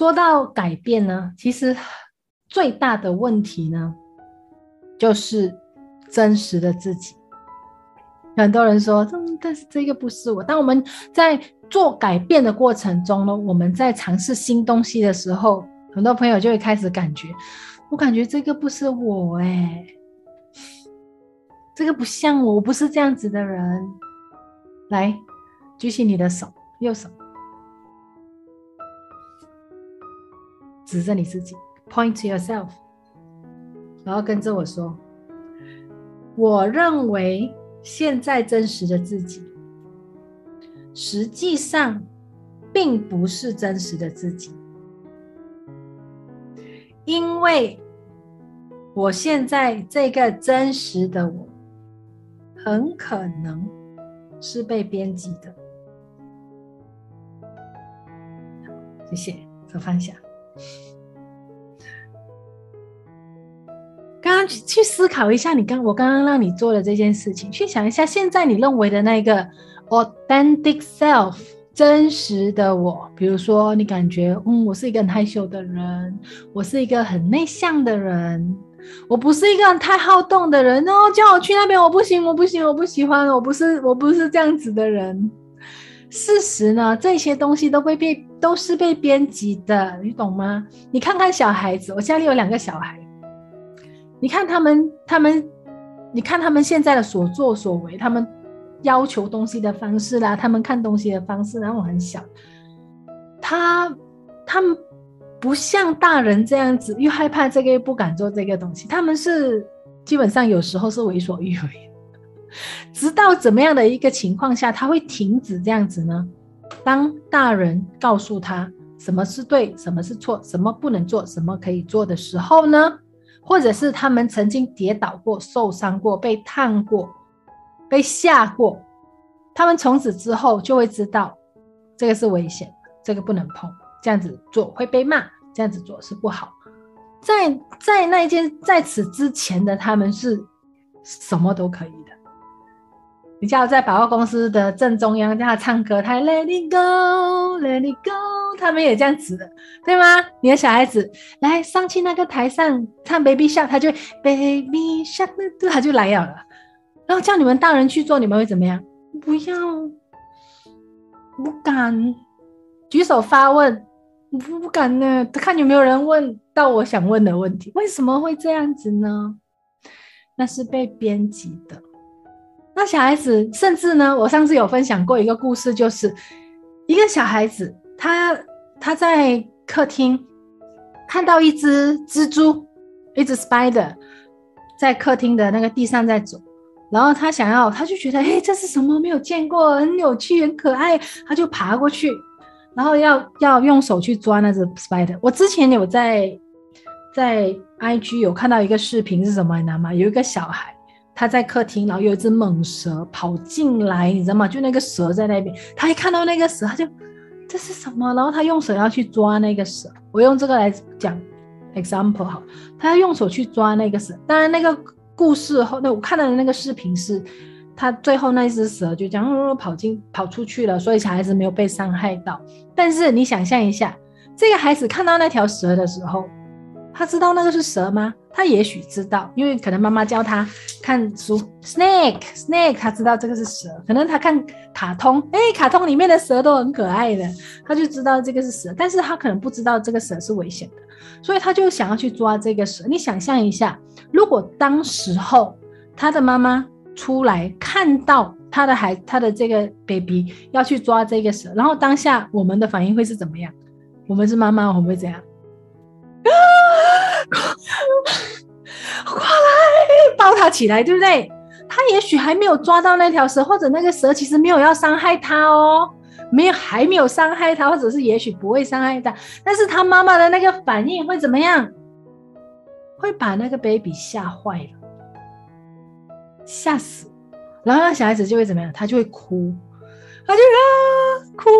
说到改变呢，其实最大的问题呢，就是真实的自己。很多人说，嗯，但是这个不是我。当我们在做改变的过程中呢，我们在尝试新东西的时候，很多朋友就会开始感觉，我感觉这个不是我哎，这个不像我，我不是这样子的人。来，举起你的手，右手，指着你自己，point to yourself，然后跟着我说，我认为。现在真实的自己，实际上并不是真实的自己，因为我现在这个真实的我，很可能是被编辑的。谢谢，做放下。刚刚去思考一下，你刚我刚刚让你做的这件事情，去想一下，现在你认为的那个 authentic self 真实的我，比如说你感觉，嗯，我是一个很害羞的人，我是一个很内向的人，我不是一个太好动的人哦，叫我去那边，我不行，我不行，我不喜欢，我不是，我不是这样子的人。事实呢，这些东西都会被都是被编辑的，你懂吗？你看看小孩子，我家里有两个小孩。你看他们，他们，你看他们现在的所作所为，他们要求东西的方式啦，他们看东西的方式，然后我很小，他他们不像大人这样子，又害怕这个，又不敢做这个东西。他们是基本上有时候是为所欲为，直到怎么样的一个情况下，他会停止这样子呢？当大人告诉他什么是对，什么是错，什么不能做，什么可以做的时候呢？或者是他们曾经跌倒过、受伤过、被烫过、被吓过，他们从此之后就会知道，这个是危险，这个不能碰，这样子做会被骂，这样子做是不好。在在那一件在此之前的他们是什么都可以。你叫在百货公司的正中央叫他唱歌，他 Let it go, Let it go。他们也这样子的，对吗？你的小孩子来上去那个台上唱 Baby Shark，他就 Baby Shark，他就来了。然后叫你们大人去做，你们会怎么样？不要，不敢举手发问，不敢呢。看有没有人问到我想问的问题。为什么会这样子呢？那是被编辑的。那小孩子甚至呢，我上次有分享过一个故事，就是一个小孩子他。他在客厅看到一只蜘蛛，一只 spider 在客厅的那个地上在走，然后他想要，他就觉得，哎，这是什么？没有见过，很有趣，很可爱，他就爬过去，然后要要用手去抓那只 spider。我之前有在在 IG 有看到一个视频，是什么？你知道吗？有一个小孩他在客厅，然后有一只猛蛇跑进来，你知道吗？就那个蛇在那边，他一看到那个蛇，他就。这是什么？然后他用手要去抓那个蛇，我用这个来讲 example 哈，他要用手去抓那个蛇。当然那个故事后，那我看到的那个视频是，他最后那只蛇就这样跑进跑出去了，所以小孩子没有被伤害到。但是你想象一下，这个孩子看到那条蛇的时候，他知道那个是蛇吗？他也许知道，因为可能妈妈教他看书，snake snake，他知道这个是蛇。可能他看卡通，哎，卡通里面的蛇都很可爱的，他就知道这个是蛇。但是他可能不知道这个蛇是危险的，所以他就想要去抓这个蛇。你想象一下，如果当时候他的妈妈出来看到他的孩，他的这个 baby 要去抓这个蛇，然后当下我们的反应会是怎么样？我们是妈妈，会不会这样？起来，对不对？他也许还没有抓到那条蛇，或者那个蛇其实没有要伤害他哦，没有还没有伤害他，或者是也许不会伤害他。但是他妈妈的那个反应会怎么样？会把那个 baby 吓坏了，吓死。然后那小孩子就会怎么样？他就会哭，他就啊哭。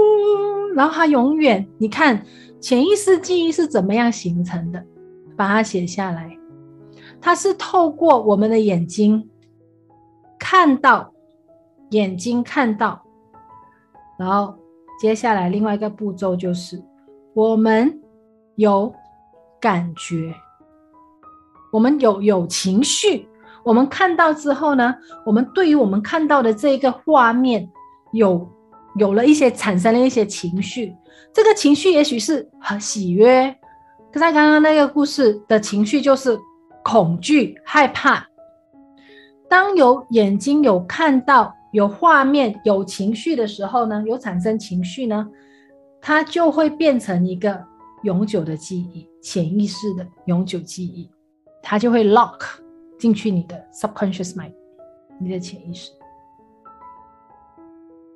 然后他永远，你看潜意识记忆是怎么样形成的？把它写下来。它是透过我们的眼睛看到，眼睛看到，然后接下来另外一个步骤就是我们有感觉，我们有有情绪。我们看到之后呢，我们对于我们看到的这个画面有有了一些产生了一些情绪。这个情绪也许是很喜悦，可是刚刚那个故事的情绪就是恐惧、害怕。当有眼睛有看到有画面有情绪的时候呢，有产生情绪呢，它就会变成一个永久的记忆，潜意识的永久记忆，它就会 lock 进去你的 subconscious mind，你的潜意识。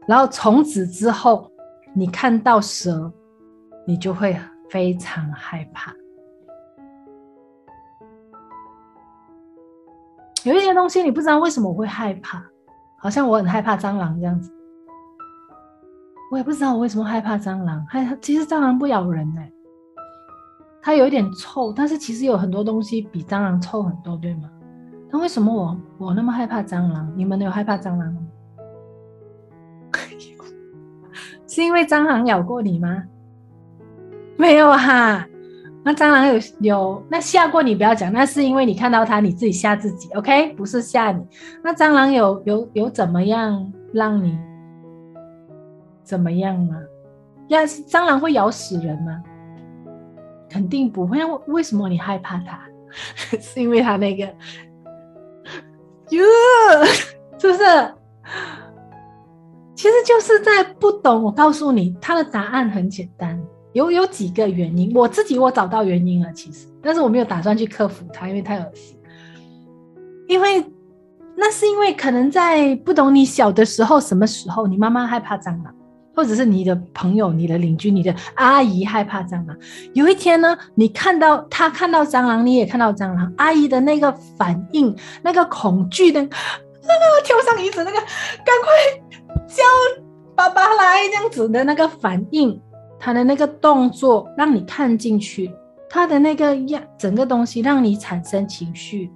然后从此之后，你看到蛇，你就会非常害怕。有一些东西你不知道为什么我会害怕，好像我很害怕蟑螂这样子。我也不知道我为什么害怕蟑螂，还其实蟑螂不咬人呢、它有一点臭，但是其实有很多东西比蟑螂臭很多，对吗？那为什么我我那么害怕蟑螂？你们有害怕蟑螂吗？是因为蟑螂咬过你吗？没有哈，那蟑螂有有那吓过你？不要讲，那是因为你看到它，你自己吓自己。OK，不是吓你。那蟑螂有有有怎么样让你怎么样吗？要是蟑螂会咬死人吗？肯定不会。为什么你害怕它？是因为它那个，哟，是不是？其实就是在不懂。我告诉你，它的答案很简单，有有几个原因。我自己我找到原因了，其实，但是我没有打算去克服它，因为太恶心。因为那是因为可能在不懂你小的时候，什么时候你妈妈害怕蟑螂，或者是你的朋友、你的邻居、你的阿姨害怕蟑螂。有一天呢，你看到他看到蟑螂，你也看到蟑螂，阿姨的那个反应，那个恐惧的，那个跳上椅子，那个赶快。叫爸爸来，这样子的那个反应，他的那个动作让你看进去，他的那个样，整个东西让你产生情绪，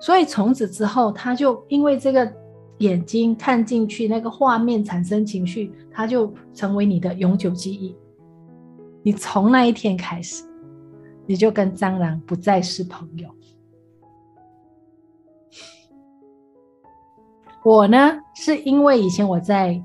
所以从此之后，他就因为这个眼睛看进去那个画面产生情绪，他就成为你的永久记忆。你从那一天开始，你就跟蟑螂不再是朋友。我呢，是因为以前我在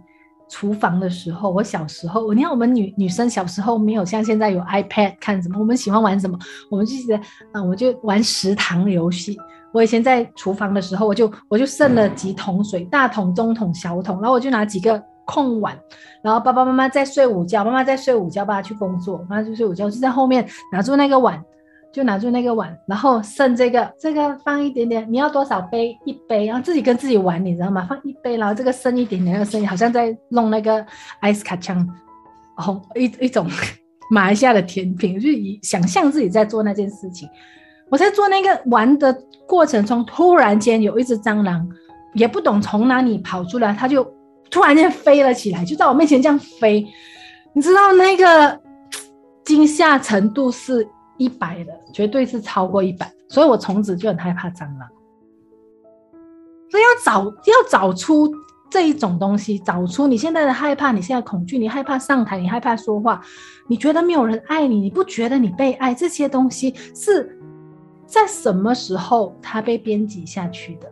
厨房的时候，我小时候，你看我们女女生小时候没有像现在有 iPad 看什么，我们喜欢玩什么，我们就觉得，嗯，我就玩食堂游戏。我以前在厨房的时候，我就我就剩了几桶水，大桶、中桶、小桶，然后我就拿几个空碗，然后爸爸妈妈在睡午觉，妈妈在睡午觉，爸爸去工作，妈妈就睡午觉，就在后面拿住那个碗。就拿住那个碗，然后剩这个，这个放一点点，你要多少杯？一杯，然后自己跟自己玩，你知道吗？放一杯，然后这个剩一点点，那个剩，好像在弄那个 ice kacang，哦，一一种马来西亚的甜品，就以想象自己在做那件事情。我在做那个玩的过程中，突然间有一只蟑螂，也不懂从哪里跑出来，它就突然间飞了起来，就在我面前这样飞，你知道那个惊吓程度是。一百的绝对是超过一百，所以我从此就很害怕蟑螂。所以要找要找出这一种东西，找出你现在的害怕，你现在恐惧，你害怕上台，你害怕说话，你觉得没有人爱你，你不觉得你被爱，这些东西是在什么时候它被编辑下去的？